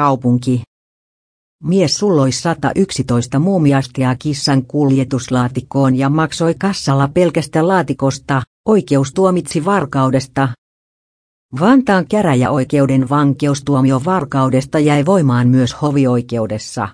kaupunki. Mies sulloi 111 muumiastia kissan kuljetuslaatikkoon ja maksoi kassalla pelkästä laatikosta, oikeus tuomitsi varkaudesta. Vantaan käräjäoikeuden vankeustuomio varkaudesta jäi voimaan myös hovioikeudessa.